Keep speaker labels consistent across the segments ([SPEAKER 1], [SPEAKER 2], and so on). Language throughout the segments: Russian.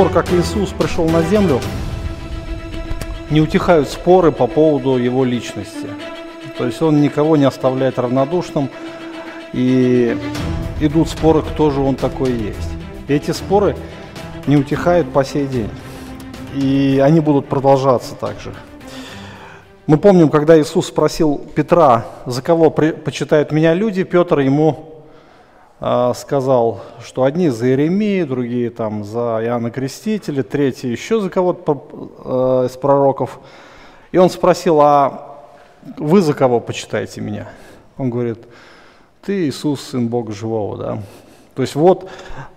[SPEAKER 1] пор, как Иисус пришел на землю, не утихают споры по поводу его личности. То есть он никого не оставляет равнодушным, и идут споры, кто же он такой есть. И эти споры не утихают по сей день. И они будут продолжаться также. Мы помним, когда Иисус спросил Петра, за кого почитают меня люди, Петр ему сказал, что одни за Иеремию, другие там за Иоанна Крестителя, третьи еще за кого-то э, из пророков. И он спросил, а вы за кого почитаете меня? Он говорит, ты Иисус, Сын Бога Живого, да. То есть вот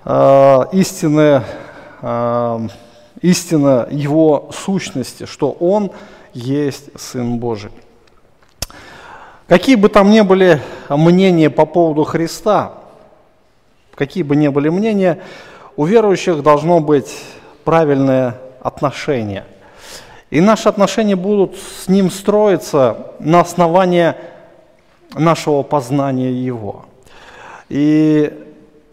[SPEAKER 1] э, истинная, э, истина Его сущности, что Он есть Сын Божий. Какие бы там ни были мнения по поводу Христа, какие бы ни были мнения, у верующих должно быть правильное отношение. И наши отношения будут с Ним строиться на основании нашего познания Его. И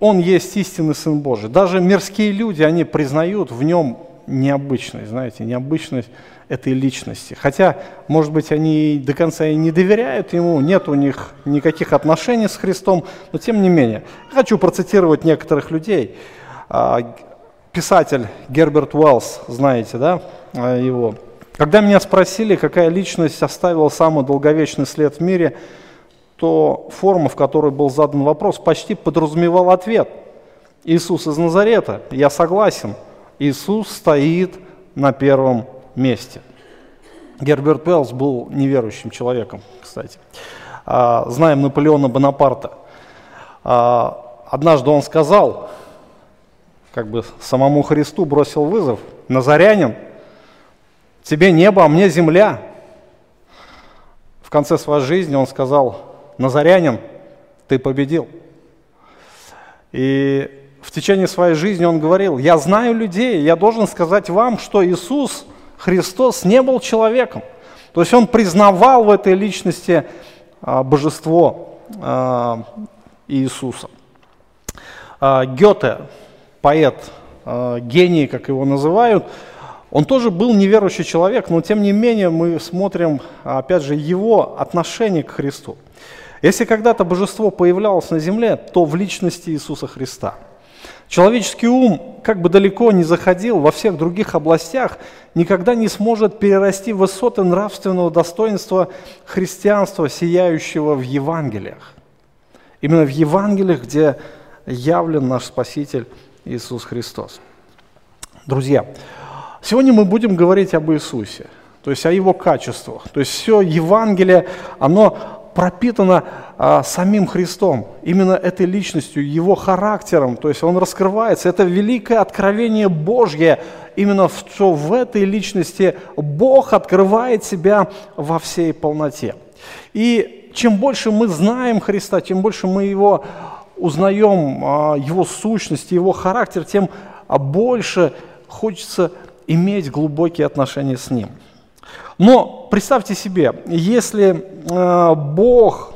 [SPEAKER 1] Он есть истинный Сын Божий. Даже мирские люди, они признают в Нем необычность, знаете, необычность этой личности. Хотя, может быть, они до конца и не доверяют ему, нет у них никаких отношений с Христом, но тем не менее. Хочу процитировать некоторых людей. А, писатель Герберт Уэллс, знаете, да, а, его. Когда меня спросили, какая личность оставила самый долговечный след в мире, то форма, в которой был задан вопрос, почти подразумевал ответ. Иисус из Назарета, я согласен. Иисус стоит на первом месте. Герберт Уэллс был неверующим человеком, кстати. А, знаем Наполеона Бонапарта. А, однажды он сказал, как бы самому Христу бросил вызов, «Назарянин, тебе небо, а мне земля». В конце своей жизни он сказал, «Назарянин, ты победил». И в течение своей жизни он говорил, я знаю людей, я должен сказать вам, что Иисус – Христос не был человеком. То есть он признавал в этой личности а, божество а, Иисуса. А, Гёте, поэт, гений, как его называют, он тоже был неверующий человек, но тем не менее мы смотрим, опять же, его отношение к Христу. Если когда-то божество появлялось на земле, то в личности Иисуса Христа – Человеческий ум, как бы далеко не заходил во всех других областях, никогда не сможет перерасти высоты нравственного достоинства христианства, сияющего в Евангелиях. Именно в Евангелиях, где явлен наш Спаситель Иисус Христос. Друзья, сегодня мы будем говорить об Иисусе, то есть о Его качествах. То есть все Евангелие, оно пропитано а, самим Христом, именно этой личностью, его характером, то есть он раскрывается. Это великое откровение Божье, именно в, что в этой личности Бог открывает себя во всей полноте. И чем больше мы знаем Христа, тем больше мы его узнаем, а, его сущность, его характер, тем больше хочется иметь глубокие отношения с Ним. Но представьте себе, если э, Бог,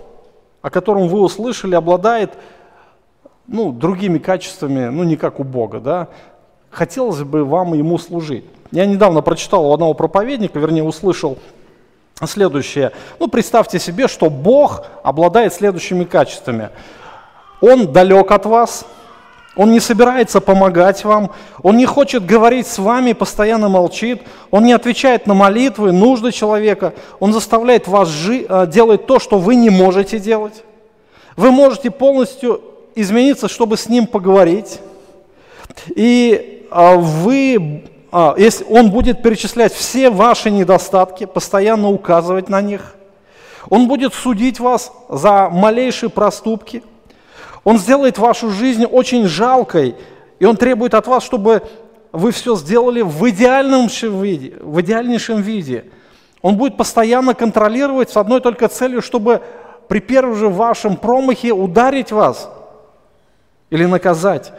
[SPEAKER 1] о котором вы услышали, обладает ну, другими качествами, ну не как у Бога, да, хотелось бы вам ему служить. Я недавно прочитал у одного проповедника, вернее услышал следующее. Ну представьте себе, что Бог обладает следующими качествами. Он далек от вас, он не собирается помогать вам, он не хочет говорить с вами, постоянно молчит, он не отвечает на молитвы, нужды человека, он заставляет вас жи- э, делать то, что вы не можете делать. Вы можете полностью измениться, чтобы с ним поговорить. И а, вы, а, если он будет перечислять все ваши недостатки, постоянно указывать на них, он будет судить вас за малейшие проступки – он сделает вашу жизнь очень жалкой, и Он требует от вас, чтобы вы все сделали в идеальнейшем виде. В идеальнейшем виде. Он будет постоянно контролировать с одной только целью, чтобы при первом же вашем промахе ударить вас или наказать.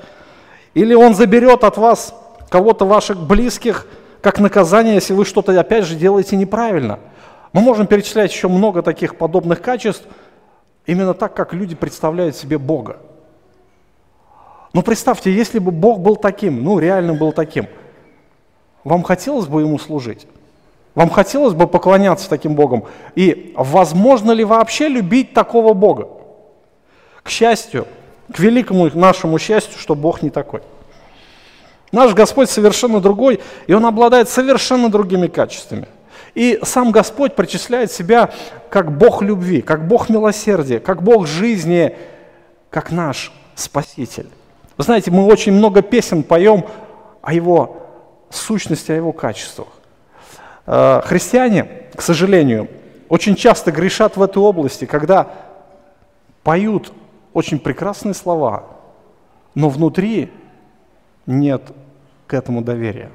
[SPEAKER 1] Или Он заберет от вас кого-то ваших близких, как наказание, если вы что-то опять же делаете неправильно. Мы можем перечислять еще много таких подобных качеств – Именно так, как люди представляют себе Бога. Но представьте, если бы Бог был таким, ну реально был таким, вам хотелось бы Ему служить? Вам хотелось бы поклоняться таким Богом? И возможно ли вообще любить такого Бога? К счастью, к великому нашему счастью, что Бог не такой. Наш Господь совершенно другой, и Он обладает совершенно другими качествами. И сам Господь причисляет себя как Бог любви, как Бог милосердия, как Бог жизни, как наш Спаситель. Вы знаете, мы очень много песен поем о Его сущности, о Его качествах. Э, христиане, к сожалению, очень часто грешат в этой области, когда поют очень прекрасные слова, но внутри нет к этому доверия,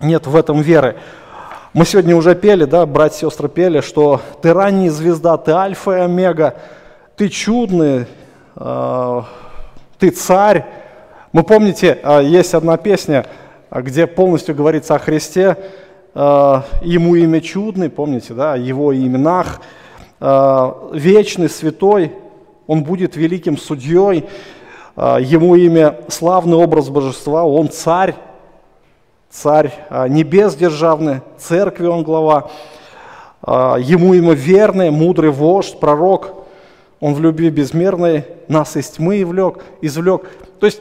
[SPEAKER 1] нет в этом веры. Мы сегодня уже пели, да, братья и сестры пели, что ты ранняя звезда, ты альфа и омега, ты чудный, э, ты царь. Мы помните, э, есть одна песня, где полностью говорится о Христе, э, ему имя чудный, помните, да, его именах, э, вечный, святой, он будет великим судьей, э, ему имя славный образ божества, он царь, царь а, небес державный, церкви он глава, а, ему имя верный, мудрый вождь, пророк, он в любви безмерной нас из тьмы извлек, извлек. То есть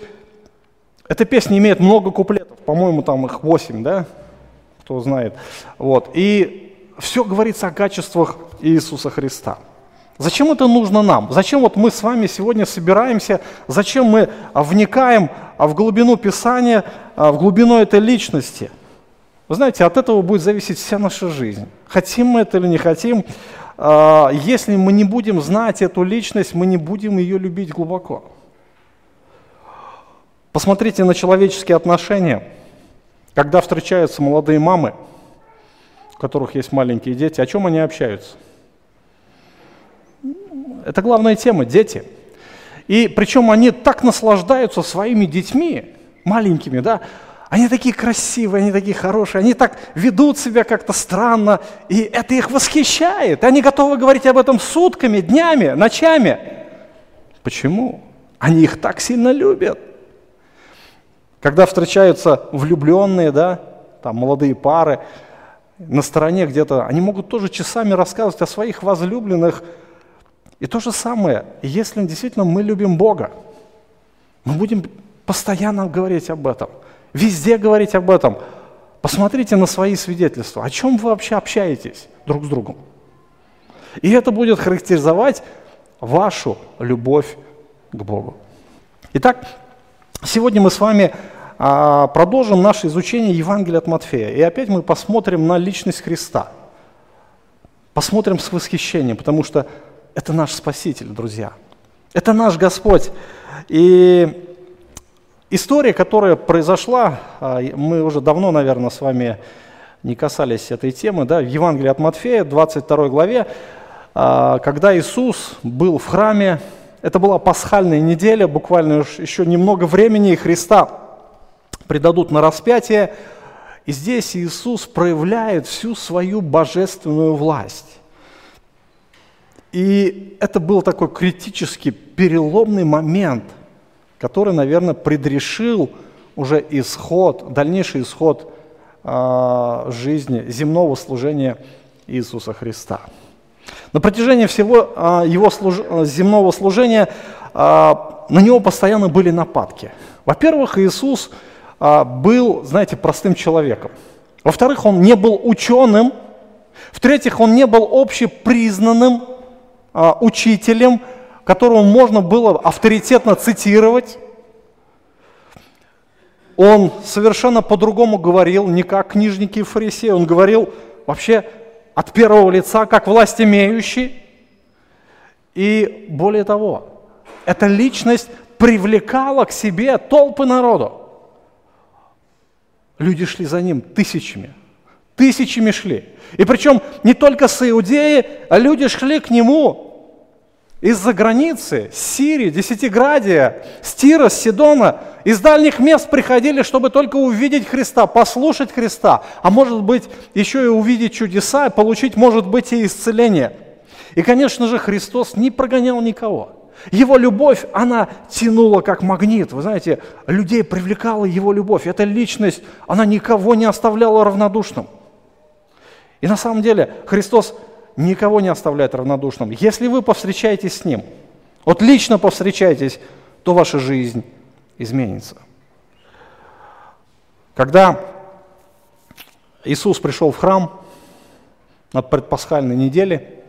[SPEAKER 1] эта песня имеет много куплетов, по-моему, там их восемь, да, кто знает. Вот. И все говорится о качествах Иисуса Христа. Зачем это нужно нам? Зачем вот мы с вами сегодня собираемся? Зачем мы вникаем в глубину Писания, в глубину этой личности? Вы знаете, от этого будет зависеть вся наша жизнь. Хотим мы это или не хотим, а, если мы не будем знать эту личность, мы не будем ее любить глубоко. Посмотрите на человеческие отношения. Когда встречаются молодые мамы, у которых есть маленькие дети, о чем они общаются? Это главная тема – дети. И причем они так наслаждаются своими детьми, маленькими, да, они такие красивые, они такие хорошие, они так ведут себя как-то странно, и это их восхищает. Они готовы говорить об этом сутками, днями, ночами. Почему? Они их так сильно любят. Когда встречаются влюбленные, да, там молодые пары, на стороне где-то, они могут тоже часами рассказывать о своих возлюбленных, и то же самое, если действительно мы любим Бога, мы будем постоянно говорить об этом, везде говорить об этом. Посмотрите на свои свидетельства. О чем вы вообще общаетесь друг с другом? И это будет характеризовать вашу любовь к Богу. Итак, сегодня мы с вами а, продолжим наше изучение Евангелия от Матфея. И опять мы посмотрим на личность Христа. Посмотрим с восхищением, потому что это наш Спаситель, друзья. Это наш Господь. И история, которая произошла, а, мы уже давно, наверное, с вами не касались этой темы, да, в Евангелии от Матфея, 22 главе, а, когда Иисус был в храме, это была пасхальная неделя, буквально еще немного времени, и Христа предадут на распятие, и здесь Иисус проявляет всю свою божественную власть. И это был такой критический, переломный момент, который, наверное, предрешил уже исход, дальнейший исход э, жизни, земного служения Иисуса Христа. На протяжении всего э, его служ... земного служения на него постоянно были нападки. Во-первых, Иисус был, знаете, простым человеком. Во-вторых, он не был ученым. В-третьих, он не был общепризнанным а, учителем, которого можно было авторитетно цитировать. Он совершенно по-другому говорил, не как книжники и фарисеи, он говорил вообще от первого лица, как власть имеющий. И более того, эта личность привлекала к себе толпы народу. Люди шли за ним тысячами, тысячами шли. И причем не только с Иудеи, а люди шли к нему из-за границы, с Сирии, Десятиградия, с Тира, с Сидона, из дальних мест приходили, чтобы только увидеть Христа, послушать Христа, а может быть еще и увидеть чудеса, получить, может быть, и исцеление. И, конечно же, Христос не прогонял никого. Его любовь, она тянула как магнит. Вы знаете, людей привлекала его любовь. Эта личность, она никого не оставляла равнодушным. И на самом деле Христос никого не оставляет равнодушным. Если вы повстречаетесь с Ним, вот лично повстречаетесь, то ваша жизнь изменится. Когда Иисус пришел в храм на предпасхальной неделе,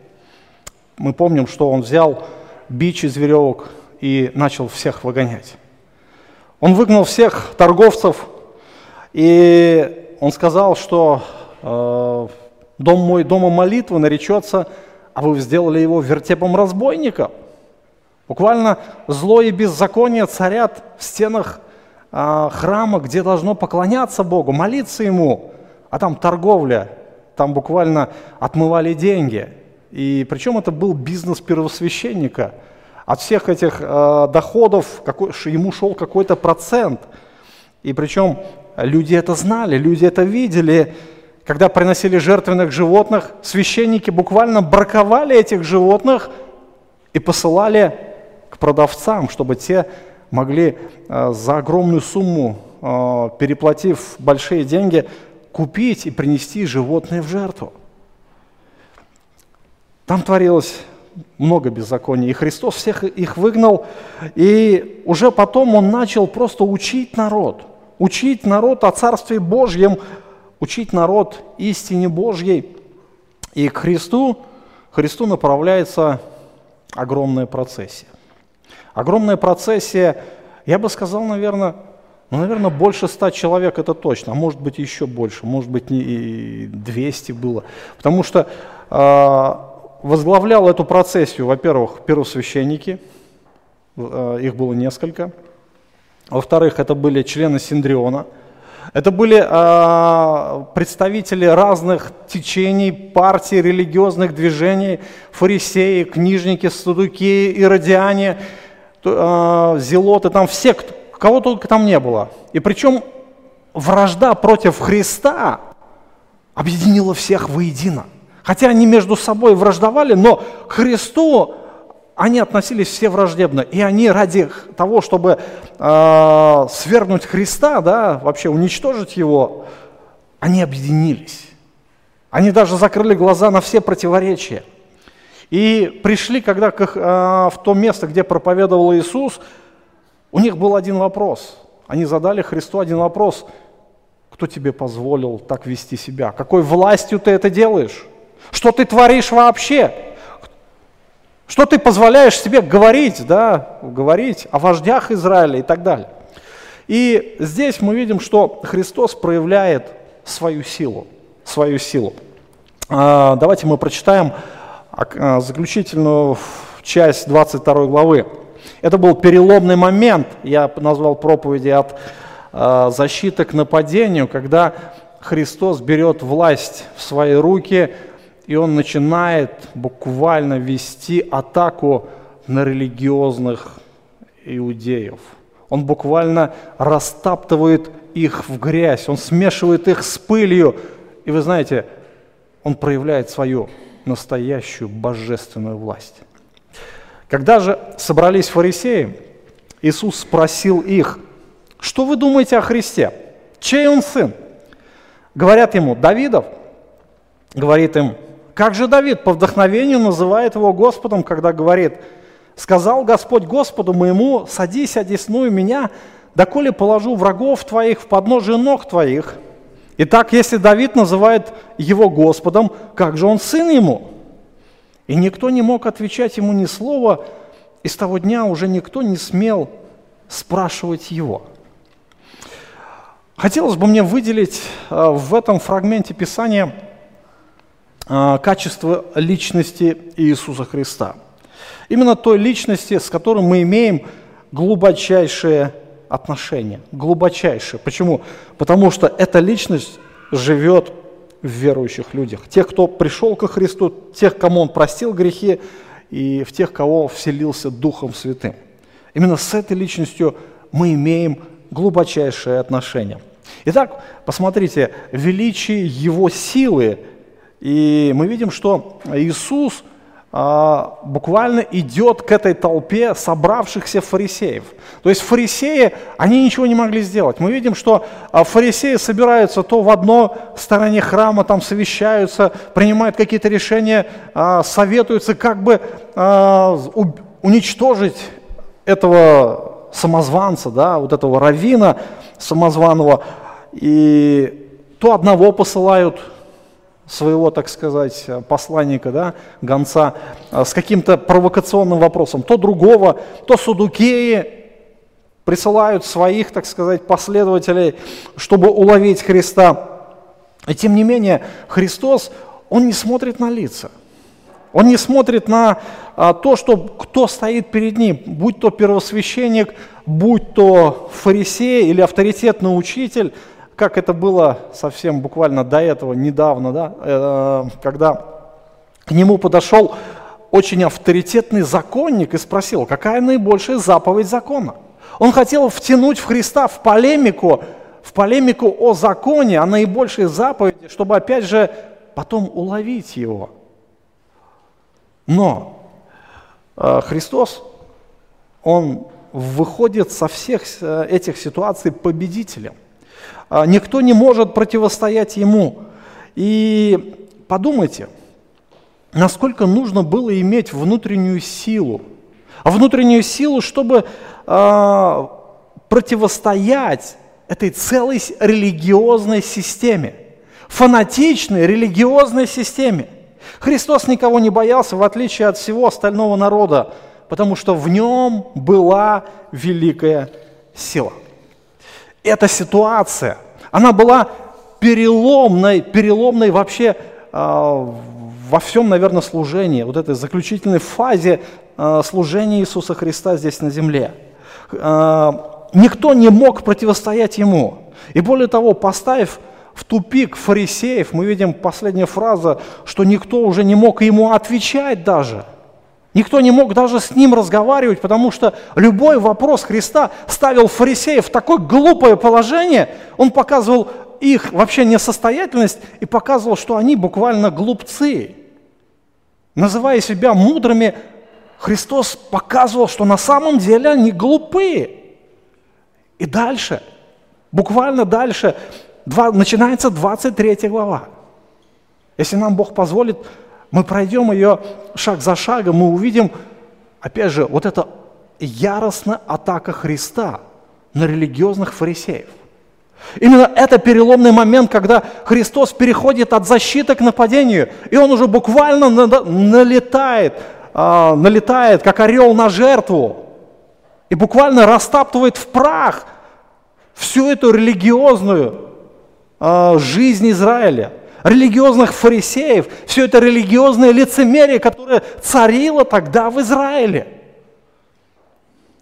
[SPEAKER 1] мы помним, что Он взял бич из веревок и начал всех выгонять. Он выгнал всех торговцев, и он сказал, что э, дом мой дома молитвы наречется, а вы сделали его вертепом разбойника. Буквально зло и беззаконие царят в стенах э, храма, где должно поклоняться Богу, молиться Ему, а там торговля, там буквально отмывали деньги – и причем это был бизнес первосвященника. От всех этих э, доходов какой, ему шел какой-то процент. И причем люди это знали, люди это видели. Когда приносили жертвенных животных, священники буквально браковали этих животных и посылали к продавцам, чтобы те могли э, за огромную сумму, э, переплатив большие деньги, купить и принести животное в жертву. Там творилось много беззаконий, и Христос всех их выгнал, и уже потом Он начал просто учить народ, учить народ о Царстве Божьем, учить народ истине Божьей. И к Христу, Христу направляется огромная процессия. Огромная процессия, я бы сказал, наверное, ну, наверное, больше ста человек это точно, а может быть еще больше, может быть и 200 было. Потому что а, возглавлял эту процессию, во-первых, первосвященники, э, их было несколько. Во-вторых, это были члены Синдриона. Это были э, представители разных течений, партий, религиозных движений, фарисеи, книжники, студуки, иродиане, э, зелоты, там все, кого только там не было. И причем вражда против Христа объединила всех воедино. Хотя они между собой враждовали, но Христу они относились все враждебно. И они ради того, чтобы э, свергнуть Христа, да, вообще уничтожить его, они объединились. Они даже закрыли глаза на все противоречия. И пришли, когда к, э, в то место, где проповедовал Иисус, у них был один вопрос. Они задали Христу один вопрос. Кто тебе позволил так вести себя? Какой властью ты это делаешь? Что ты творишь вообще? Что ты позволяешь себе говорить, да, говорить о вождях Израиля и так далее. И здесь мы видим, что Христос проявляет свою силу, свою силу. А, давайте мы прочитаем а, заключительную часть 22 главы. Это был переломный момент, я назвал проповеди от а, защиты к нападению, когда Христос берет власть в свои руки, и он начинает буквально вести атаку на религиозных иудеев. Он буквально растаптывает их в грязь, он смешивает их с пылью. И вы знаете, он проявляет свою настоящую божественную власть. Когда же собрались фарисеи, Иисус спросил их, что вы думаете о Христе? Чей он сын? Говорят ему, Давидов. Говорит им, как же Давид по вдохновению называет его Господом, когда говорит, «Сказал Господь Господу моему, садись, одесную меня, доколе положу врагов твоих в подножие ног твоих». Итак, если Давид называет его Господом, как же он сын ему? И никто не мог отвечать ему ни слова, и с того дня уже никто не смел спрашивать его. Хотелось бы мне выделить э, в этом фрагменте Писания – качество личности Иисуса Христа. Именно той личности, с которой мы имеем глубочайшее отношение. Глубочайшее. Почему? Потому что эта личность живет в верующих людях. Тех, кто пришел ко Христу, тех, кому Он простил грехи, и в тех, кого вселился Духом Святым. Именно с этой личностью мы имеем глубочайшее отношение. Итак, посмотрите, величие Его силы и мы видим, что Иисус, а, буквально идет к этой толпе собравшихся фарисеев. То есть фарисеи, они ничего не могли сделать. Мы видим, что а, фарисеи собираются то в одной стороне храма, там совещаются, принимают какие-то решения, а, советуются, как бы уничтожить этого самозванца, да, вот этого равина самозваного. И то одного посылают своего, так сказать, посланника, да, гонца, а, с каким-то провокационным вопросом, то другого, то судукеи присылают своих, так сказать, последователей, чтобы уловить Христа. И тем не менее, Христос, Он не смотрит на лица. Он не смотрит на а, то, что, кто стоит перед ним, будь то первосвященник, будь то фарисей или авторитетный учитель – как это было совсем буквально до этого, недавно, да, э, когда к нему подошел очень авторитетный законник и спросил, какая наибольшая заповедь закона. Он хотел втянуть в Христа в полемику, в полемику о законе, о наибольшей заповеди, чтобы опять же потом уловить его. Но э, Христос, Он выходит со всех э, этих ситуаций победителем. А, никто не может противостоять ему. И подумайте, насколько нужно было иметь внутреннюю силу. А внутреннюю силу, чтобы э, противостоять этой целой религиозной системе, фанатичной религиозной системе. Христос никого не боялся, в отличие от всего остального народа, потому что в нем была великая сила эта ситуация, она была переломной, переломной вообще э, во всем, наверное, служении, вот этой заключительной фазе э, служения Иисуса Христа здесь на земле. Э, никто не мог противостоять Ему. И более того, поставив в тупик фарисеев, мы видим последняя фраза, что никто уже не мог Ему отвечать даже – Никто не мог даже с ним разговаривать, потому что любой вопрос Христа ставил фарисеев в такое глупое положение, он показывал их вообще несостоятельность и показывал, что они буквально глупцы. Называя себя мудрыми, Христос показывал, что на самом деле они глупые. И дальше, буквально дальше, два, начинается 23 глава. Если нам Бог позволит, мы пройдем ее шаг за шагом, мы увидим, опять же, вот эта яростная атака Христа на религиозных фарисеев. Именно это переломный момент, когда Христос переходит от защиты к нападению, и Он уже буквально налетает, а, налетает, как орел на жертву, и буквально растаптывает в прах всю эту религиозную а, жизнь Израиля – религиозных фарисеев, все это религиозное лицемерие, которое царило тогда в Израиле.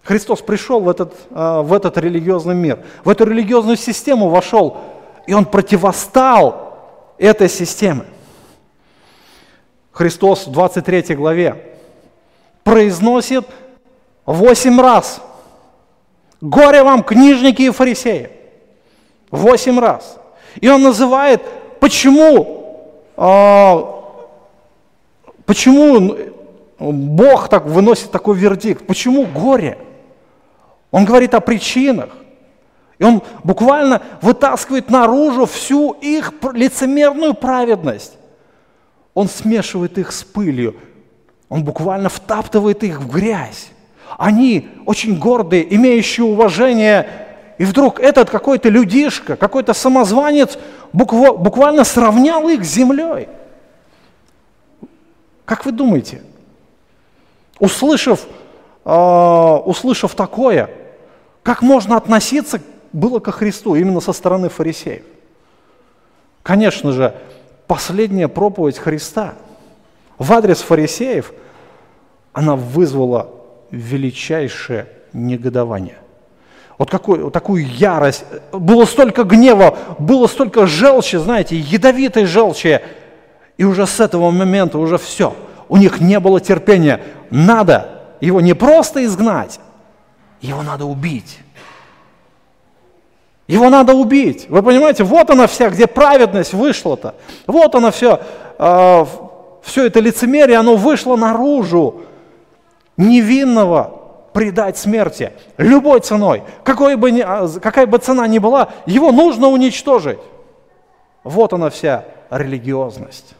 [SPEAKER 1] Христос пришел в этот, а, в этот религиозный мир, в эту религиозную систему вошел, и Он противостал этой системе. Христос в 23 главе произносит восемь раз «Горе вам, книжники и фарисеи!» Восемь раз. И Он называет Почему, а, почему Бог так выносит такой вердикт? Почему горе? Он говорит о причинах. И он буквально вытаскивает наружу всю их лицемерную праведность. Он смешивает их с пылью. Он буквально втаптывает их в грязь. Они очень гордые, имеющие уважение и вдруг этот какой-то людишка, какой-то самозванец буквально сравнял их с землей. Как вы думаете, услышав, э, услышав такое, как можно относиться было ко Христу именно со стороны фарисеев? Конечно же, последняя проповедь Христа в адрес фарисеев, она вызвала величайшее негодование. Вот, какой, вот такую ярость. Было столько гнева, было столько желчи, знаете, ядовитой желчи. И уже с этого момента уже все. У них не было терпения. Надо его не просто изгнать, его надо убить. Его надо убить. Вы понимаете, вот она вся, где праведность вышла-то. Вот она все, э, все это лицемерие, оно вышло наружу. Невинного предать смерти любой ценой, какой бы, а, какая бы цена ни была, его нужно уничтожить. Вот она вся религиозность.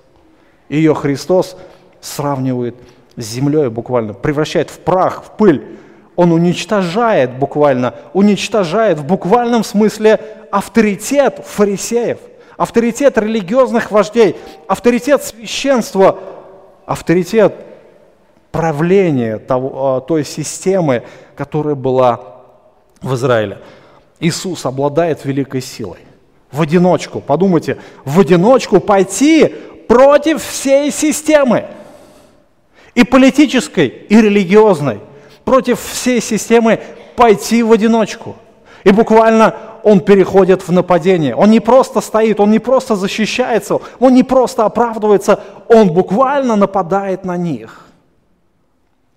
[SPEAKER 1] Ее Христос сравнивает с землей буквально, превращает в прах, в пыль. Он уничтожает буквально, уничтожает в буквальном смысле авторитет фарисеев, авторитет религиозных вождей, авторитет священства, авторитет правления того, а, той системы, которая была в Израиле. Иисус обладает великой силой. В одиночку, подумайте, в одиночку пойти против всей системы. И политической, и религиозной. Против всей системы пойти в одиночку. И буквально он переходит в нападение. Он не просто стоит, он не просто защищается, он не просто оправдывается, он буквально нападает на них.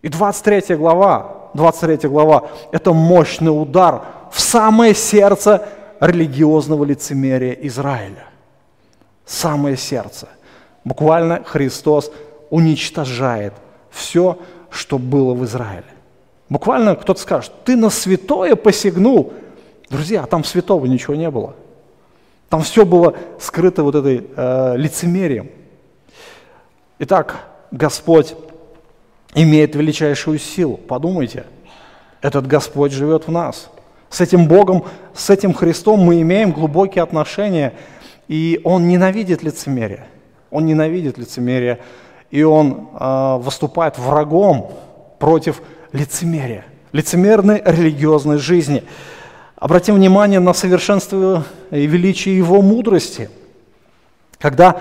[SPEAKER 1] И 23 глава, 23 глава – это мощный удар в самое сердце религиозного лицемерия Израиля. Самое сердце. Буквально Христос уничтожает все, что было в Израиле. Буквально кто-то скажет, ты на святое посягнул. Друзья, там святого ничего не было. Там все было скрыто вот этой э, лицемерием. Итак, Господь имеет величайшую силу. Подумайте, этот Господь живет в нас. С этим Богом, с этим Христом мы имеем глубокие отношения, и Он ненавидит лицемерие. Он ненавидит лицемерие, и Он э, выступает врагом против лицемерия, лицемерной религиозной жизни. Обратим внимание на совершенство и величие Его мудрости. Когда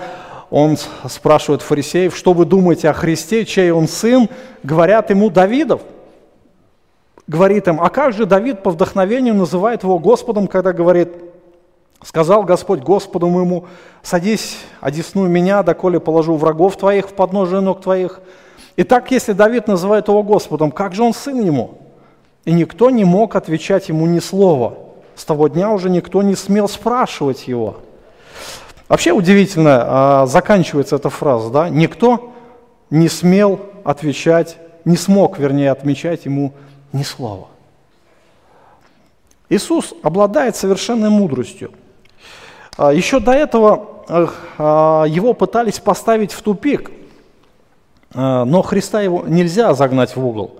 [SPEAKER 1] он спрашивает фарисеев, что вы думаете о Христе, чей он сын, говорят ему Давидов. Говорит им, а как же Давид по вдохновению называет его Господом, когда говорит, сказал Господь Господу моему, садись, одесную меня, доколе положу врагов твоих в подножие ног твоих. Итак, если Давид называет его Господом, как же он сын ему? И никто не мог отвечать ему ни слова. С того дня уже никто не смел спрашивать его – Вообще удивительно а, заканчивается эта фраза, да? Никто не смел отвечать, не смог, вернее, отмечать ему ни слова. Иисус обладает совершенной мудростью. А, еще до этого а, его пытались поставить в тупик, но Христа его нельзя загнать в угол.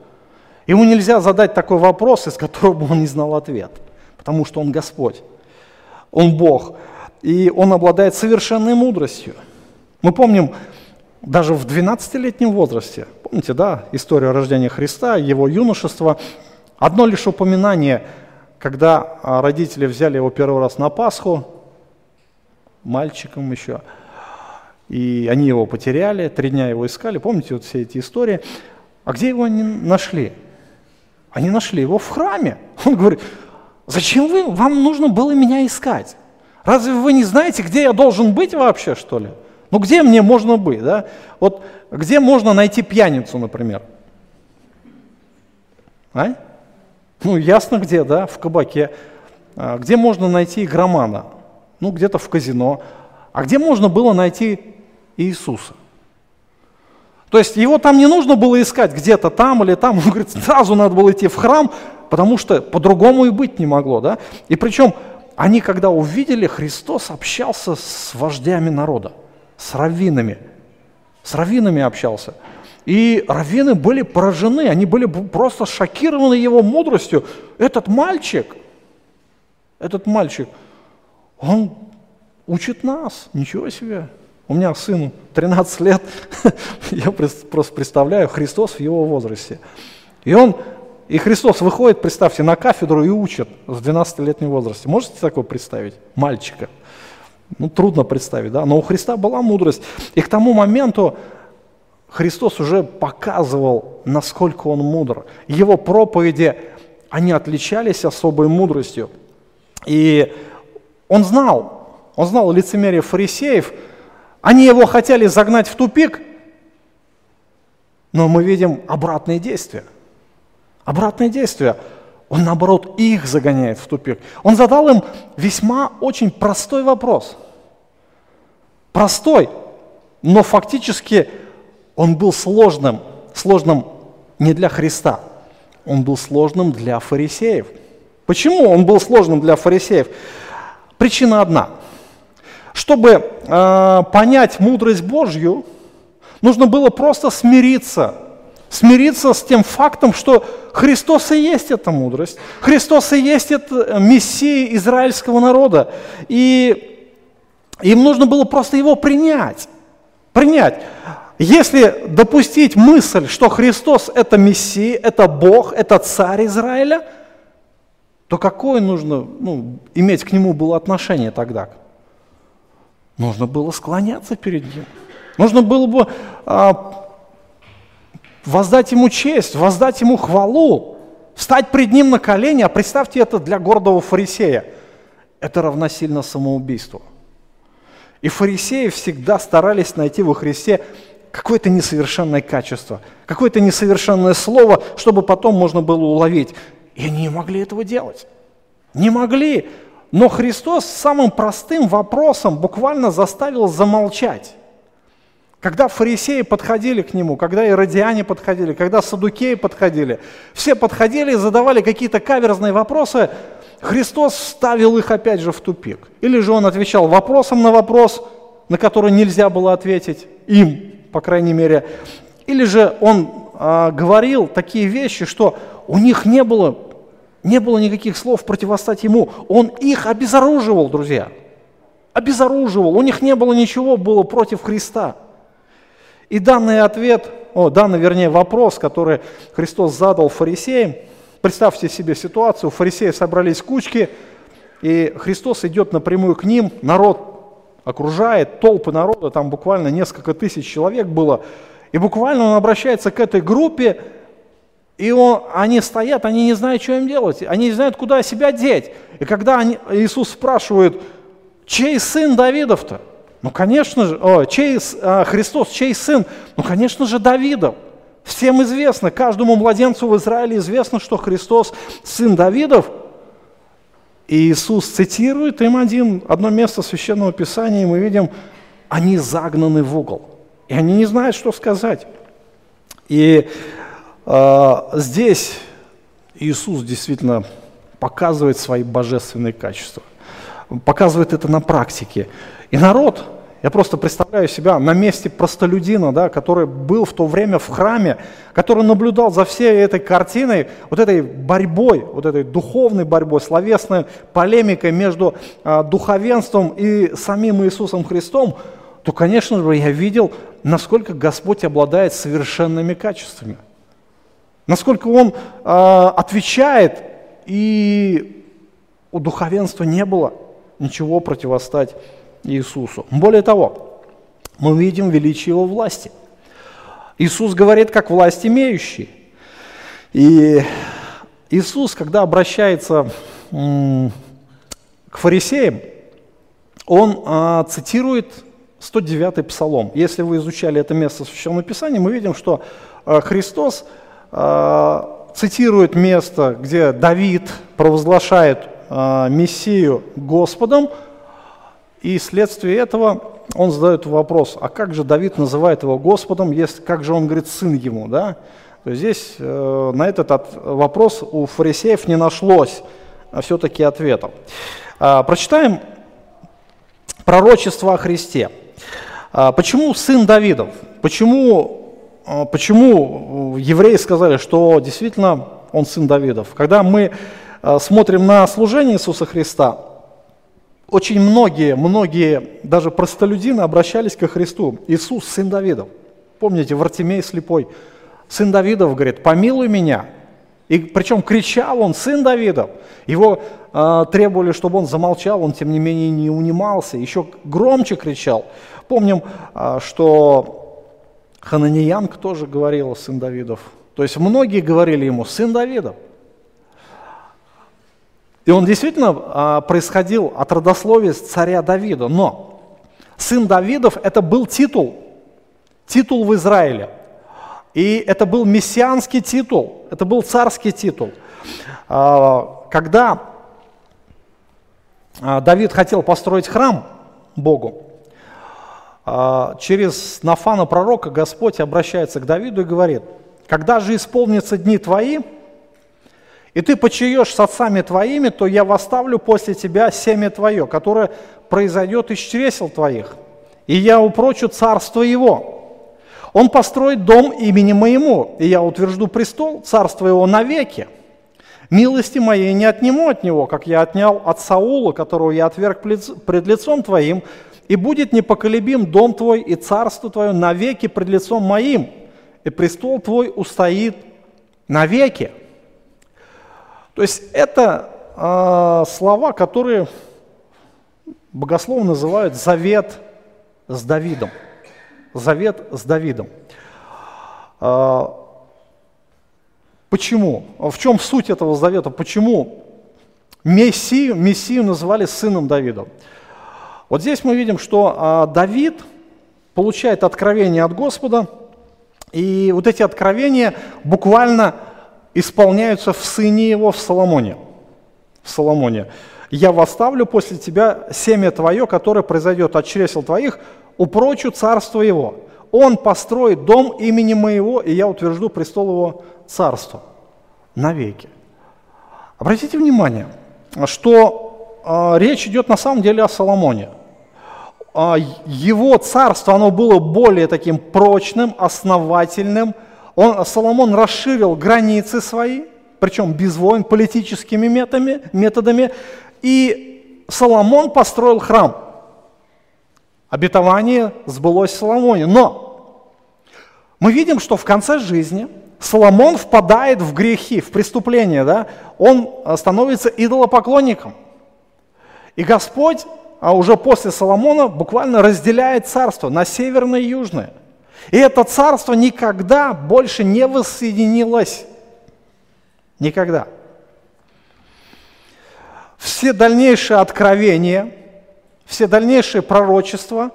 [SPEAKER 1] Ему нельзя задать такой вопрос, из которого бы он не знал ответ, потому что он Господь, он Бог и он обладает совершенной мудростью. Мы помним, даже в 12-летнем возрасте, помните, да, историю рождения Христа, его юношество, одно лишь упоминание, когда а, родители взяли его первый раз на Пасху, мальчиком еще, и они его потеряли, три дня его искали, помните вот все эти истории. А где его они нашли? Они нашли его в храме. Он говорит, зачем вы, вам нужно было меня искать? Разве вы не знаете, где я должен быть вообще, что ли? Ну где мне можно быть, да? Вот где можно найти пьяницу, например? А? Ну ясно где, да, в кабаке. А где можно найти игромана? Ну где-то в казино. А где можно было найти Иисуса? То есть его там не нужно было искать где-то там или там. Он говорит, сразу надо было идти в храм, потому что по-другому и быть не могло. Да? И причем они, когда увидели, Христос общался с вождями народа, с раввинами. С раввинами общался. И раввины были поражены, они были просто шокированы его мудростью. Этот мальчик, этот мальчик, он учит нас, ничего себе. У меня сыну 13 лет, я просто представляю Христос в его возрасте. И он и Христос выходит, представьте, на кафедру и учит в 12-летнем возрасте. Можете такое представить? Мальчика. Ну, трудно представить, да? Но у Христа была мудрость. И к тому моменту Христос уже показывал, насколько он мудр. Его проповеди, они отличались особой мудростью. И он знал, он знал лицемерие фарисеев. Они его хотели загнать в тупик, но мы видим обратные действия – Обратное действие. Он, наоборот, их загоняет в тупик. Он задал им весьма очень простой вопрос. Простой, но фактически он был сложным, сложным не для Христа, он был сложным для фарисеев. Почему он был сложным для фарисеев? Причина одна. Чтобы э, понять мудрость Божью, нужно было просто смириться. Смириться с тем фактом, что Христос и есть эта мудрость. Христос и есть это Мессия израильского народа. И им нужно было просто его принять. Принять. Если допустить мысль, что Христос это Мессия, это Бог, это царь Израиля, то какое нужно ну, иметь к нему было отношение тогда? Нужно было склоняться перед ним. Нужно было бы а, воздать ему честь, воздать ему хвалу, встать пред ним на колени, а представьте это для гордого фарисея. Это равносильно самоубийству. И фарисеи всегда старались найти во Христе какое-то несовершенное качество, какое-то несовершенное слово, чтобы потом можно было уловить. И они не могли этого делать. Не могли. Но Христос самым простым вопросом буквально заставил замолчать. Когда фарисеи подходили к нему, когда иродиане подходили, когда садукеи подходили, все подходили и задавали какие-то каверзные вопросы, Христос ставил их опять же в тупик. Или же он отвечал вопросом на вопрос, на который нельзя было ответить им, по крайней мере. Или же он а, говорил такие вещи, что у них не было, не было никаких слов противостать ему. Он их обезоруживал, друзья. Обезоруживал. У них не было ничего было против Христа. И данный ответ, о, данный, вернее, вопрос, который Христос задал фарисеям, представьте себе ситуацию, фарисеи собрались кучки, и Христос идет напрямую к ним, народ окружает толпы народа, там буквально несколько тысяч человек было, и буквально он обращается к этой группе, и он, они стоят, они не знают, что им делать, они не знают, куда себя деть. И когда они, Иисус спрашивает, чей сын Давидов-то? Ну, конечно же, о, чей, а, Христос, чей сын? Ну, конечно же, Давидов. Всем известно, каждому младенцу в Израиле известно, что Христос сын Давидов – и Иисус цитирует им один, одно место Священного Писания, и мы видим, они загнаны в угол. И они не знают, что сказать. И э, здесь Иисус действительно показывает свои божественные качества. Показывает это на практике. И народ я просто представляю себя на месте простолюдина, да, который был в то время в храме, который наблюдал за всей этой картиной, вот этой борьбой, вот этой духовной борьбой, словесной полемикой между а, духовенством и самим Иисусом Христом, то, конечно же, я видел, насколько Господь обладает совершенными качествами. Насколько Он а, отвечает, и у духовенства не было ничего противостать Иисусу. Более того, мы видим величие Его власти. Иисус говорит, как власть имеющий. И Иисус, когда обращается к фарисеям, он а, цитирует 109-й псалом. Если вы изучали это место в Священном Писании, мы видим, что а, Христос а, цитирует место, где Давид провозглашает Мессию Господом, и вследствие этого он задает вопрос, а как же Давид называет его Господом, если, как же он говорит сын ему, да? То есть здесь э, на этот от, вопрос у фарисеев не нашлось а все-таки ответов. А, прочитаем пророчество о Христе. А, почему сын Давидов? Почему, а, почему евреи сказали, что действительно он сын Давидов? Когда мы а, смотрим на служение Иисуса Христа, очень многие, многие, даже простолюдины обращались ко Христу. Иисус, сын Давидов. Помните, Вартимей слепой. Сын Давидов говорит, помилуй меня. И причем кричал он, сын Давидов. Его э, требовали, чтобы он замолчал, он тем не менее не унимался, еще громче кричал. Помним, э, что Хананиянг тоже говорил, сын Давидов. То есть многие говорили ему, сын Давидов. И он действительно а, происходил от родословия царя Давида. Но сын Давидов это был титул, титул в Израиле. И это был мессианский титул, это был царский титул. А, когда а, Давид хотел построить храм Богу, через Нафана пророка Господь обращается к Давиду и говорит, «Когда же исполнятся дни твои, и ты почаешь с отцами твоими, то я восставлю после тебя семя твое, которое произойдет из чресел твоих, и я упрочу царство его. Он построит дом имени моему, и я утвержду престол царства его навеки. Милости моей не отниму от него, как я отнял от Саула, которого я отверг пред лицом твоим, и будет непоколебим дом твой и царство твое навеки пред лицом моим, и престол твой устоит навеки. То есть это э, слова, которые богословы называют завет с Давидом. Завет с Давидом. Э, почему? В чем суть этого завета? Почему Мессию, Мессию называли сыном Давида? Вот здесь мы видим, что э, Давид получает откровение от Господа, и вот эти откровения буквально исполняются в сыне его, в Соломоне. В Соломоне. «Я восставлю после тебя семя твое, которое произойдет от чресел твоих, упрочу царство его. Он построит дом имени моего, и я утвержду престол его царства навеки». Обратите внимание, что э, речь идет на самом деле о Соломоне. Э, его царство, оно было более таким прочным, основательным – он, Соломон расширил границы свои, причем без войн, политическими методами, методами, и Соломон построил храм. Обетование сбылось в Соломоне. Но мы видим, что в конце жизни Соломон впадает в грехи, в преступления, да? он становится идолопоклонником. И Господь а уже после Соломона буквально разделяет царство на северное и южное – и это царство никогда больше не воссоединилось. Никогда. Все дальнейшие откровения, все дальнейшие пророчества,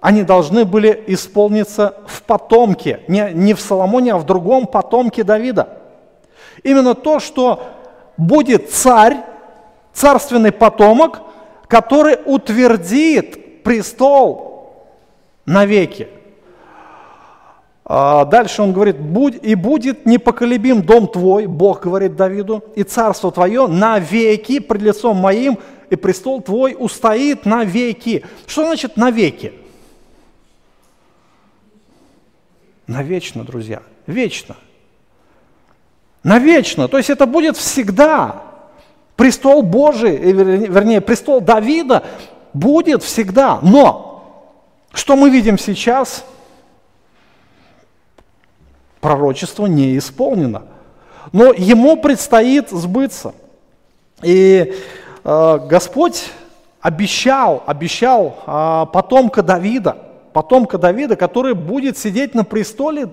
[SPEAKER 1] они должны были исполниться в потомке, не, не в Соломоне, а в другом потомке Давида. Именно то, что будет царь, царственный потомок, который утвердит престол навеки. А дальше он говорит, Будь, и будет непоколебим дом твой, Бог говорит Давиду, и царство твое навеки пред лицом моим, и престол твой устоит навеки. Что значит навеки? Навечно, друзья, вечно. Навечно, то есть это будет всегда. Престол Божий, э, вернее, престол Давида будет всегда. Но что мы видим сейчас – пророчество не исполнено. Но ему предстоит сбыться. И э, Господь обещал, обещал э, потомка Давида, потомка Давида, который будет сидеть на престоле, э,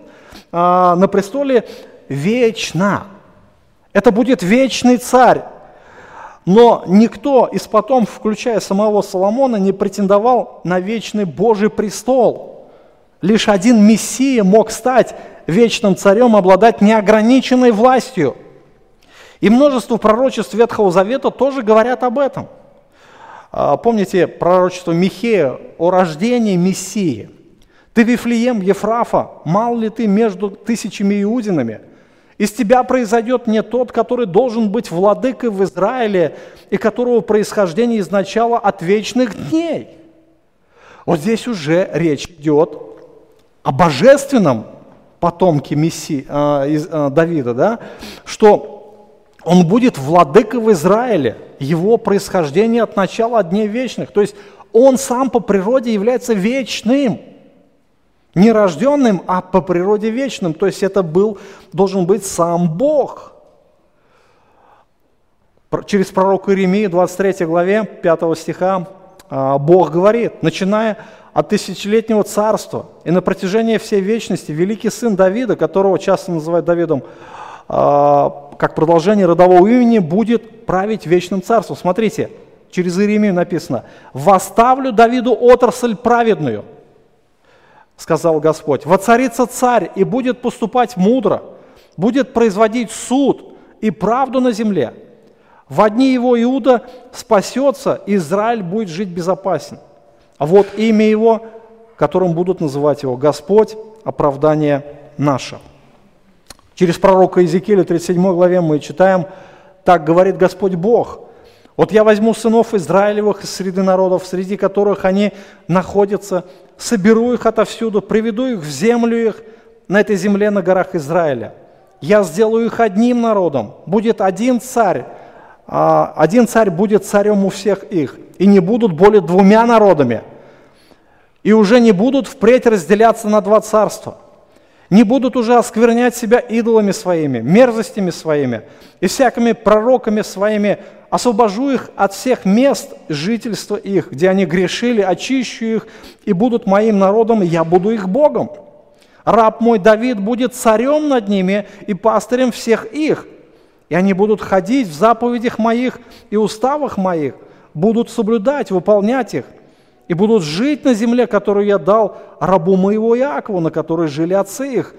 [SPEAKER 1] на престоле вечно. Это будет вечный царь. Но никто из потомков, включая самого Соломона, не претендовал на вечный Божий престол. Лишь один Мессия мог стать вечным царем обладать неограниченной властью. И множество пророчеств Ветхого Завета тоже говорят об этом. А, помните пророчество Михея о рождении Мессии? Ты, Вифлеем, Ефрафа, мал ли ты между тысячами иудинами? Из тебя произойдет не тот, который должен быть владыкой в Израиле и которого происхождение изначало от вечных дней. Вот здесь уже речь идет о божественном потомки Мессии, из, э, Давида, да, что он будет владыкой в Израиле, его происхождение от начала дней вечных. То есть он сам по природе является вечным, не рожденным, а по природе вечным. То есть это был, должен быть сам Бог. Через пророка Иеремию, 23 главе, 5 стиха, э, Бог говорит, начиная от тысячелетнего царства. И на протяжении всей вечности великий сын Давида, которого часто называют Давидом, а, как продолжение родового имени, будет править вечным царством. Смотрите, через Иеремию написано, «Восставлю Давиду отрасль праведную», сказал Господь, «воцарится царь и будет поступать мудро, будет производить суд и правду на земле. В одни его Иуда спасется, Израиль будет жить безопасен. А вот имя его которым будут называть его Господь, оправдание наше. Через пророка Иезекииля 37 главе мы читаем, так говорит Господь Бог, вот я возьму сынов Израилевых из среды народов, среди которых они находятся, соберу их отовсюду, приведу их в землю их, на этой земле на горах Израиля. Я сделаю их одним народом, будет один царь, один царь будет царем у всех их, и не будут более двумя народами, и уже не будут впредь разделяться на два царства, не будут уже осквернять себя идолами своими, мерзостями своими и всякими пророками своими, освобожу их от всех мест жительства их, где они грешили, очищу их, и будут моим народом, я буду их Богом. Раб мой Давид будет царем над ними и пастырем всех их, и они будут ходить в заповедях моих и уставах моих, будут соблюдать, выполнять их, и будут жить на земле, которую я дал рабу моего Иакову, на которой жили отцы их.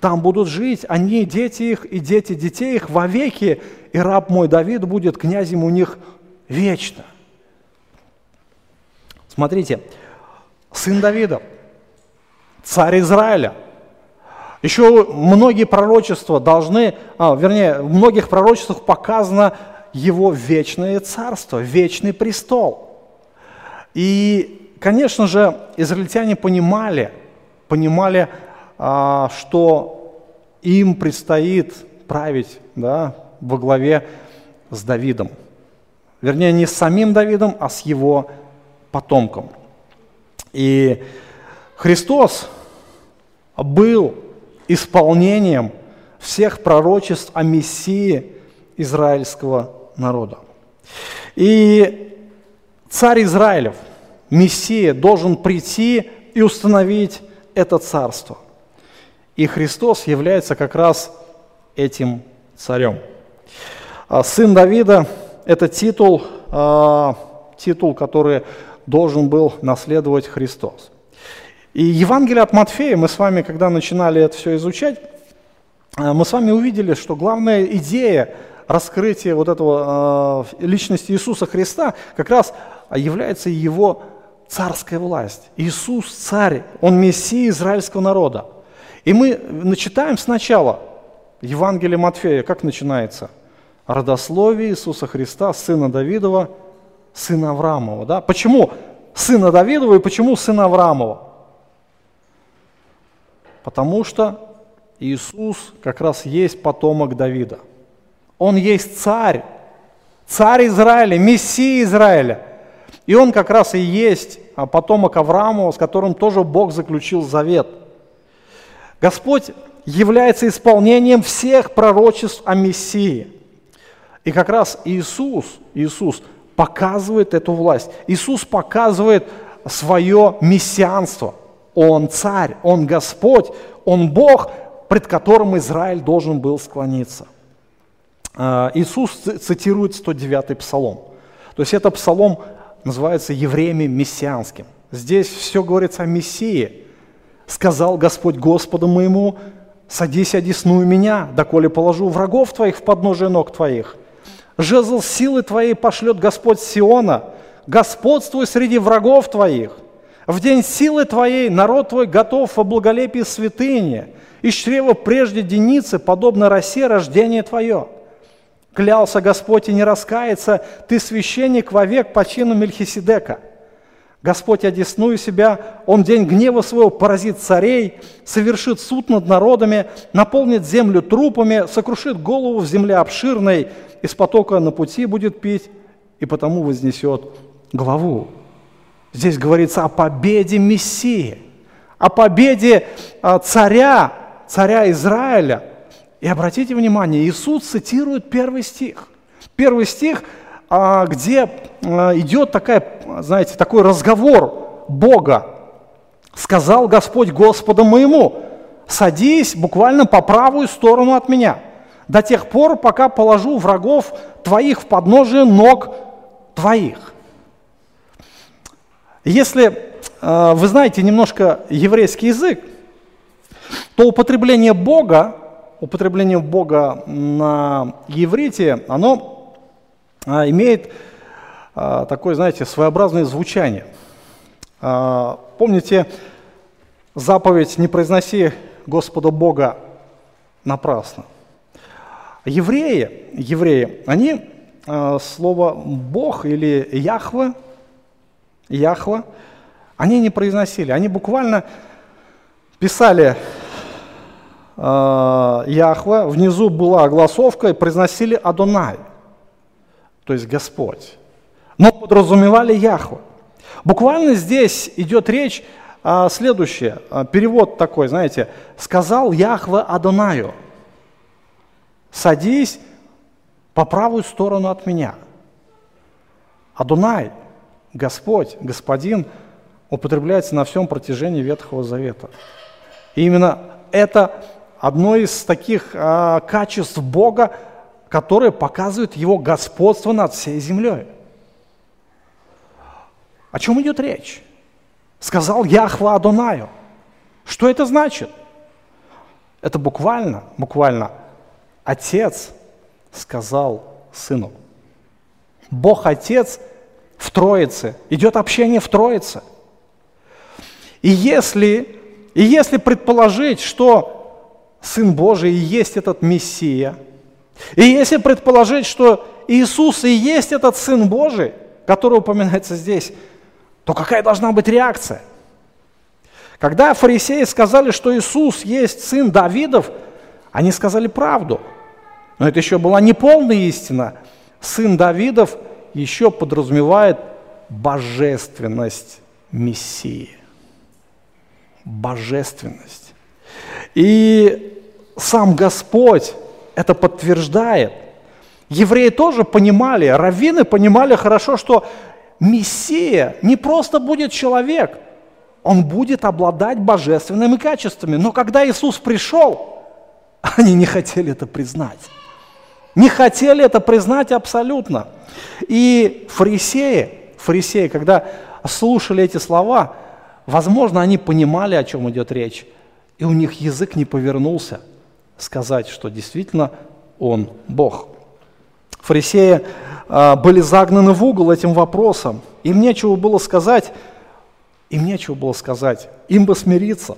[SPEAKER 1] Там будут жить они, дети их и дети детей их вовеки, и раб мой Давид будет князем у них вечно. Смотрите, сын Давида, царь Израиля – еще многие пророчества должны, а, вернее, в многих пророчествах показано его вечное царство, вечный престол. И, конечно же, израильтяне понимали, понимали, а, что им предстоит править да, во главе с Давидом. Вернее, не с самим Давидом, а с его потомком. И Христос был исполнением всех пророчеств о Мессии израильского народа. И царь Израилев, Мессия, должен прийти и установить это царство. И Христос является как раз этим царем. А сын Давида – это титул, а, титул, который должен был наследовать Христос. И Евангелие от Матфея, мы с вами, когда начинали это все изучать, э, мы с вами увидели, что главная идея раскрытия вот этого э, личности Иисуса Христа как раз является его царская власть. Иисус царь, он мессия израильского народа. И мы начитаем сначала Евангелие Матфея, как начинается? Родословие Иисуса Христа, сына Давидова, сына Авраамова. Да? Почему сына Давидова и почему сына Авраамова? Потому что Иисус как раз есть потомок Давида. Он есть царь, царь Израиля, мессия Израиля. И он как раз и есть а, потомок Авраамова, с которым тоже Бог заключил завет. Господь является исполнением всех пророчеств о Мессии. И как раз Иисус, Иисус показывает эту власть. Иисус показывает свое мессианство – он царь, Он Господь, Он Бог, пред которым Израиль должен был склониться. А, Иисус цитирует 109-й псалом. То есть это псалом называется евреями мессианским. Здесь все говорится о Мессии. «Сказал Господь Господу моему, садись, одесную меня, доколе положу врагов твоих в подножие ног твоих. Жезл силы твоей пошлет Господь Сиона, господствуй среди врагов твоих. В день силы Твоей народ Твой готов во благолепии святыни, из чрева прежде деницы, подобно росе рождение Твое. Клялся Господь и не раскается, Ты священник вовек по чину Мельхиседека. Господь, одесную себя, Он день гнева своего поразит царей, совершит суд над народами, наполнит землю трупами, сокрушит голову в земле обширной, из потока на пути будет пить, и потому вознесет главу. Здесь говорится о победе Мессии, о победе а, царя, царя Израиля. И обратите внимание, Иисус цитирует первый стих. Первый стих, а, где а, идет такая, знаете, такой разговор Бога. «Сказал Господь Господу моему, садись буквально по правую сторону от меня, до тех пор, пока положу врагов твоих в подножие ног твоих». Если э, вы знаете немножко еврейский язык, то употребление Бога, употребление Бога на еврите, оно э, имеет э, такое, знаете, своеобразное звучание. Помните, заповедь «Не произноси Господа Бога напрасно». Евреи, евреи, они э, слово «Бог» или «Яхве», «Яхва», они не произносили, они буквально писали э, Яхва, внизу была огласовка и произносили Адонай, то есть Господь. Но подразумевали Яхва. Буквально здесь идет речь а, следующее, а, перевод такой, знаете, сказал Яхве Адонаю, садись по правую сторону от меня. Адонай, Господь, Господин, употребляется на всем протяжении Ветхого Завета. И именно это одно из таких а, качеств Бога, которое показывает Его господство над всей землей. О чем идет речь? Сказал Яхва Адонаю. Что это значит? Это буквально, буквально, Отец сказал Сыну. Бог Отец в Троице, идет общение в Троице. И если, и если предположить, что Сын Божий и есть этот Мессия, и если предположить, что Иисус и есть этот Сын Божий, который упоминается здесь, то какая должна быть реакция? Когда фарисеи сказали, что Иисус есть сын Давидов, они сказали правду. Но это еще была неполная истина. Сын Давидов еще подразумевает божественность Мессии. Божественность. И сам Господь это подтверждает. Евреи тоже понимали, раввины понимали хорошо, что Мессия не просто будет человек, он будет обладать божественными качествами. Но когда Иисус пришел, они не хотели это признать. Не хотели это признать абсолютно. И фарисеи, фарисеи, когда слушали эти слова, возможно, они понимали, о чем идет речь, и у них язык не повернулся сказать, что действительно Он Бог. Фарисеи а, были загнаны в угол этим вопросом. Им нечего было сказать, им нечего было сказать, им бы смириться,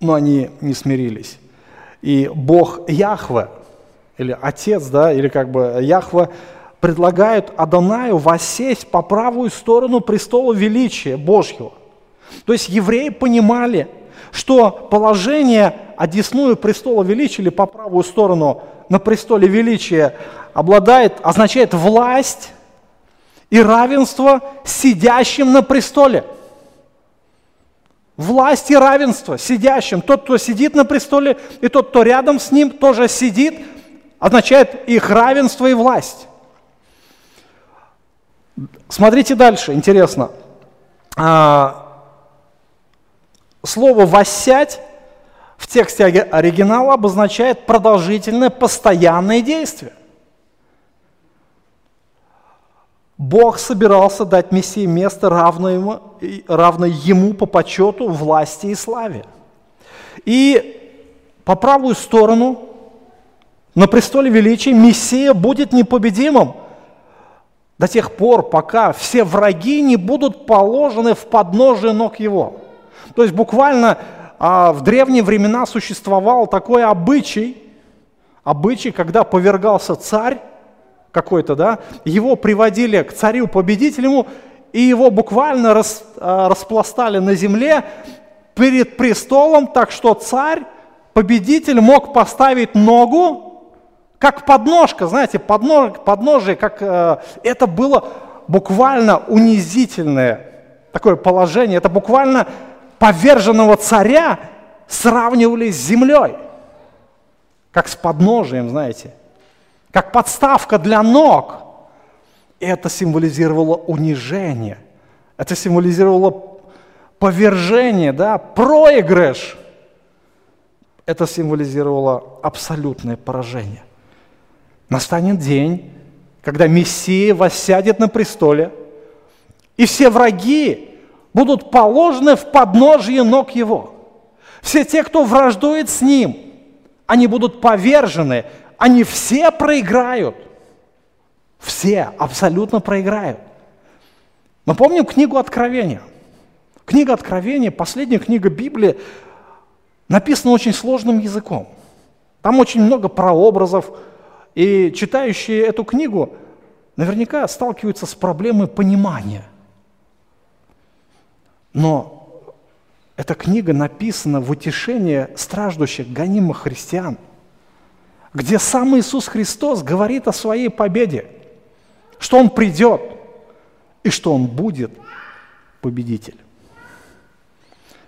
[SPEAKER 1] но они не смирились. И Бог Яхве, или Отец, да, или как бы Яхве, предлагает Адонаю воссесть по правую сторону престола величия Божьего. То есть евреи понимали, что положение одесную престола величия или по правую сторону на престоле величия обладает, означает власть и равенство сидящим на престоле. Власть и равенство сидящим. Тот, кто сидит на престоле, и тот, кто рядом с ним, тоже сидит, означает их равенство и власть. Смотрите дальше, интересно. А, слово «воссядь» в тексте оригинала обозначает продолжительное, постоянное действие. Бог собирался дать Мессии место, равное ему, равное ему по почету, власти и славе. И по правую сторону на престоле величия Мессия будет непобедимым до тех пор, пока все враги не будут положены в подножие ног его. То есть буквально а, в древние времена существовал такой обычай, обычай, когда повергался царь, какой-то, да, его приводили к царю-победителю, и его буквально рас, а, распластали на земле перед престолом, так что царь, победитель мог поставить ногу, как подножка, знаете, поднож, подножие, как э, это было буквально унизительное такое положение, это буквально поверженного царя сравнивали с землей, как с подножием, знаете как подставка для ног. Это символизировало унижение. Это символизировало повержение, да, проигрыш. Это символизировало абсолютное поражение. Настанет день, когда Мессия воссядет на престоле, и все враги будут положены в подножие ног Его. Все те, кто враждует с Ним, они будут повержены, они все проиграют. Все абсолютно проиграют. Мы помним книгу Откровения. Книга Откровения, последняя книга Библии, написана очень сложным языком. Там очень много прообразов, и читающие эту книгу наверняка сталкиваются с проблемой понимания. Но эта книга написана в утешение страждущих, гонимых христиан, где сам Иисус Христос говорит о своей победе, что Он придет и что Он будет победитель.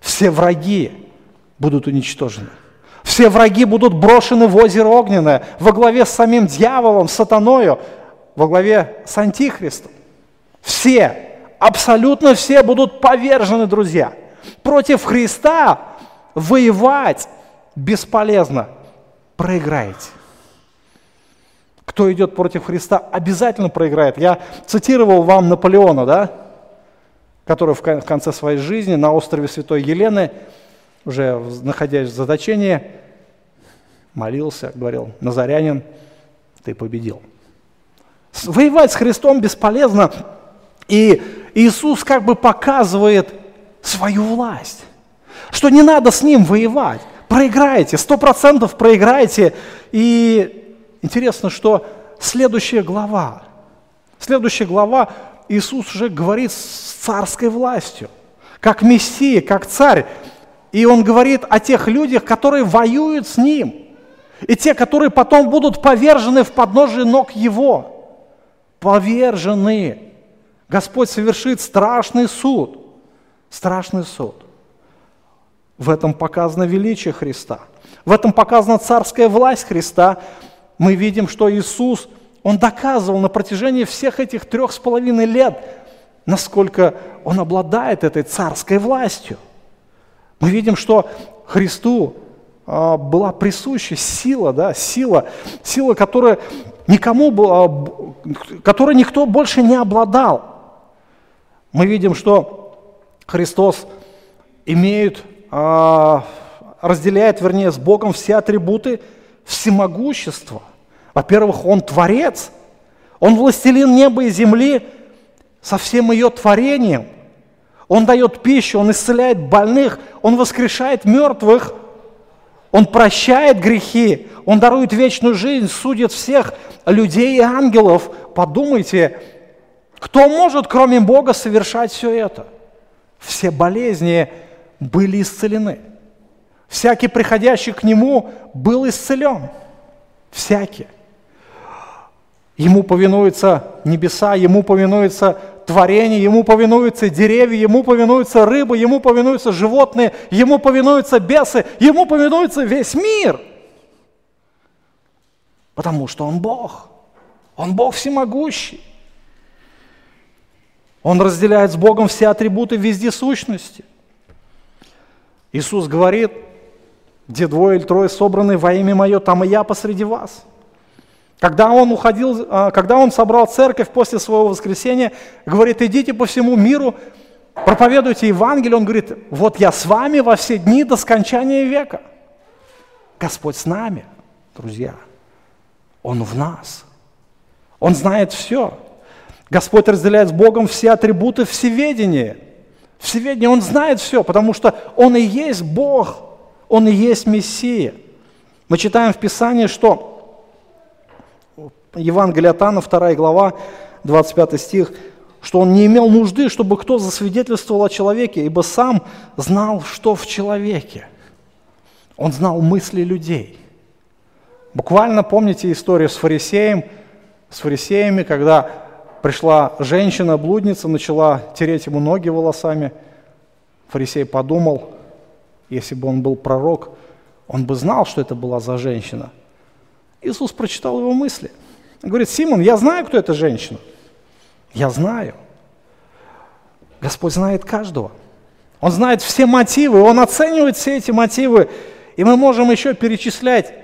[SPEAKER 1] Все враги будут уничтожены. Все враги будут брошены в озеро огненное во главе с самим дьяволом, сатаною, во главе с антихристом. Все, абсолютно все будут повержены, друзья. Против Христа воевать бесполезно. Проиграете. Кто идет против Христа, обязательно проиграет. Я цитировал вам Наполеона, да? который в конце своей жизни на острове Святой Елены, уже находясь в заточении, молился, говорил, «Назарянин, ты победил». Воевать с Христом бесполезно, и Иисус как бы показывает свою власть, что не надо с Ним воевать, проиграете, сто процентов проиграете. И интересно, что следующая глава, следующая глава Иисус уже говорит с царской властью, как Мессия, как царь. И он говорит о тех людях, которые воюют с ним. И те, которые потом будут повержены в подножие ног Его. Повержены. Господь совершит страшный суд. Страшный суд. В этом показано величие Христа. В этом показана царская власть Христа. Мы видим, что Иисус – он доказывал на протяжении всех этих трех с половиной лет, насколько он обладает этой царской властью. Мы видим, что Христу была присуща сила, да, сила, сила, которая никому была, которой никто больше не обладал. Мы видим, что Христос имеет, а, разделяет, вернее, с Богом все атрибуты всемогущества. Во-первых, Он Творец, Он властелин неба и земли со всем ее творением. Он дает пищу, Он исцеляет больных, Он воскрешает мертвых, Он прощает грехи, Он дарует вечную жизнь, судит всех людей и ангелов. Подумайте, кто может, кроме Бога, совершать все это? Все болезни были исцелены. Всякий, приходящий к Нему, был исцелен. Всякий. Ему повинуются небеса, ему повинуется творение, ему повинуются деревья, ему повинуются рыбы, ему повинуются животные, ему повинуются бесы, ему повинуется весь мир. Потому что Он Бог. Он Бог всемогущий. Он разделяет с Богом все атрибуты вездесущности. Иисус говорит, где двое или трое собраны во имя Мое, там и я посреди вас. Когда он уходил, а, когда он собрал церковь после своего воскресения, говорит, идите по всему миру, проповедуйте Евангелие, он говорит, вот я с вами во все дни до скончания века. Господь с нами, друзья. Он в нас. Он знает все. Господь разделяет с Богом все атрибуты всеведения. Всеведение, Он знает все, потому что Он и есть Бог, Он и есть Мессия. Мы читаем в Писании, что Евангелие от Анна, 2 глава, 25 стих, что он не имел нужды, чтобы кто засвидетельствовал о человеке, ибо сам знал, что в человеке. Он знал мысли людей. Буквально помните историю с фарисеем, с фарисеями, когда пришла женщина-блудница, начала тереть ему ноги волосами. Фарисей подумал, если бы он был пророк, он бы знал, что это была за женщина. Иисус прочитал его мысли – говорит, Симон, я знаю, кто эта женщина. Я знаю. Господь знает каждого. Он знает все мотивы, Он оценивает все эти мотивы. И мы можем еще перечислять,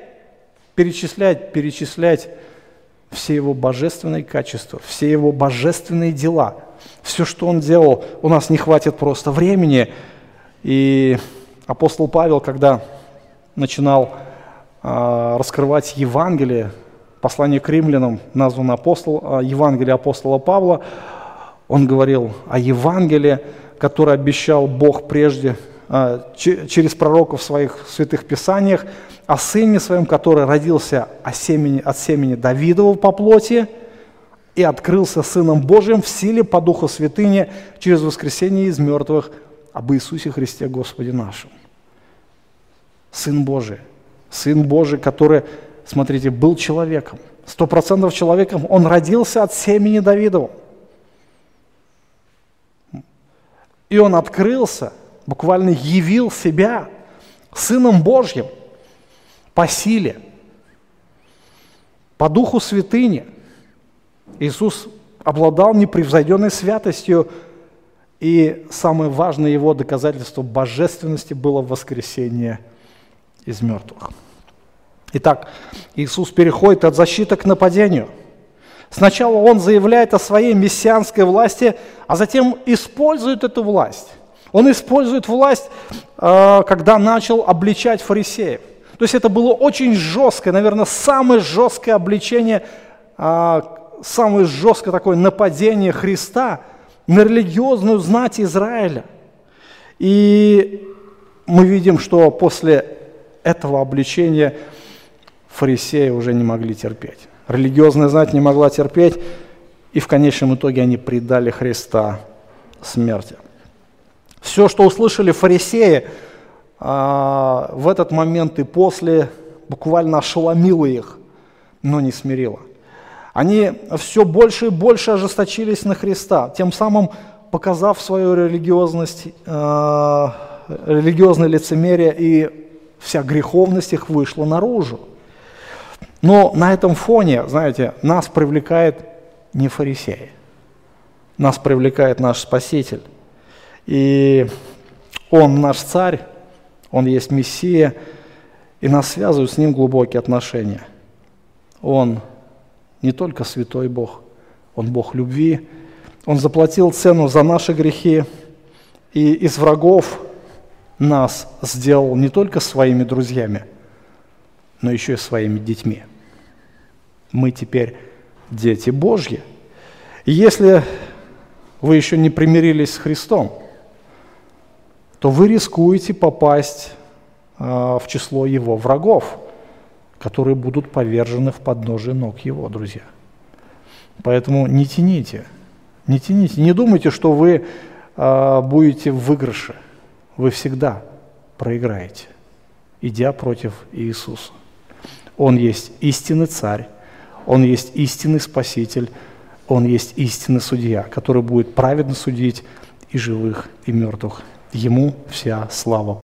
[SPEAKER 1] перечислять, перечислять все Его божественные качества, все Его божественные дела. Все, что Он делал, у нас не хватит просто времени. И апостол Павел, когда начинал э, раскрывать Евангелие, послание к римлянам названо апостол, а, Евангелие апостола Павла, он говорил о Евангелии, который обещал Бог прежде а, через пророков в своих святых писаниях, о Сыне Своем, который родился от семени, от семени Давидова по плоти и открылся Сыном Божьим в силе по Духу Святыни через воскресение из мертвых об Иисусе Христе Господе нашем. Сын Божий, Сын Божий, который, смотрите, был человеком, сто процентов человеком, он родился от семени Давидова. И он открылся, буквально явил себя Сыном Божьим по силе, по духу святыни. Иисус обладал непревзойденной святостью, и самое важное его доказательство божественности было воскресение из мертвых. Итак, Иисус переходит от защиты к нападению – Сначала он заявляет о своей мессианской власти, а затем использует эту власть. Он использует власть, э, когда начал обличать фарисеев. То есть это было очень жесткое, наверное, самое жесткое обличение, э, самое жесткое такое нападение Христа на религиозную знать Израиля. И мы видим, что после этого обличения фарисеи уже не могли терпеть. Религиозная знать не могла терпеть, и в конечном итоге они предали Христа смерти. Все, что услышали фарисеи а, в этот момент и после, буквально ошеломило их, но не смирило. Они все больше и больше ожесточились на Христа, тем самым показав свою религиозность, э, религиозное лицемерие, и вся греховность их вышла наружу. Но на этом фоне, знаете, нас привлекает не фарисеи, нас привлекает наш Спаситель. И Он наш царь, Он есть Мессия, и нас связывают с Ним глубокие отношения. Он не только святой Бог, Он Бог любви, Он заплатил цену за наши грехи, и из врагов нас сделал не только своими друзьями – но еще и своими детьми. Мы теперь дети Божьи. И если вы еще не примирились с Христом, то вы рискуете попасть э, в число Его врагов, которые будут повержены в подножие ног Его, друзья. Поэтому не тяните, не тяните, не думайте, что вы э, будете в выигрыше. Вы всегда проиграете, идя против Иисуса. Он есть истинный царь, Он есть истинный спаситель, Он есть истинный судья, который будет праведно судить и живых, и мертвых. Ему вся слава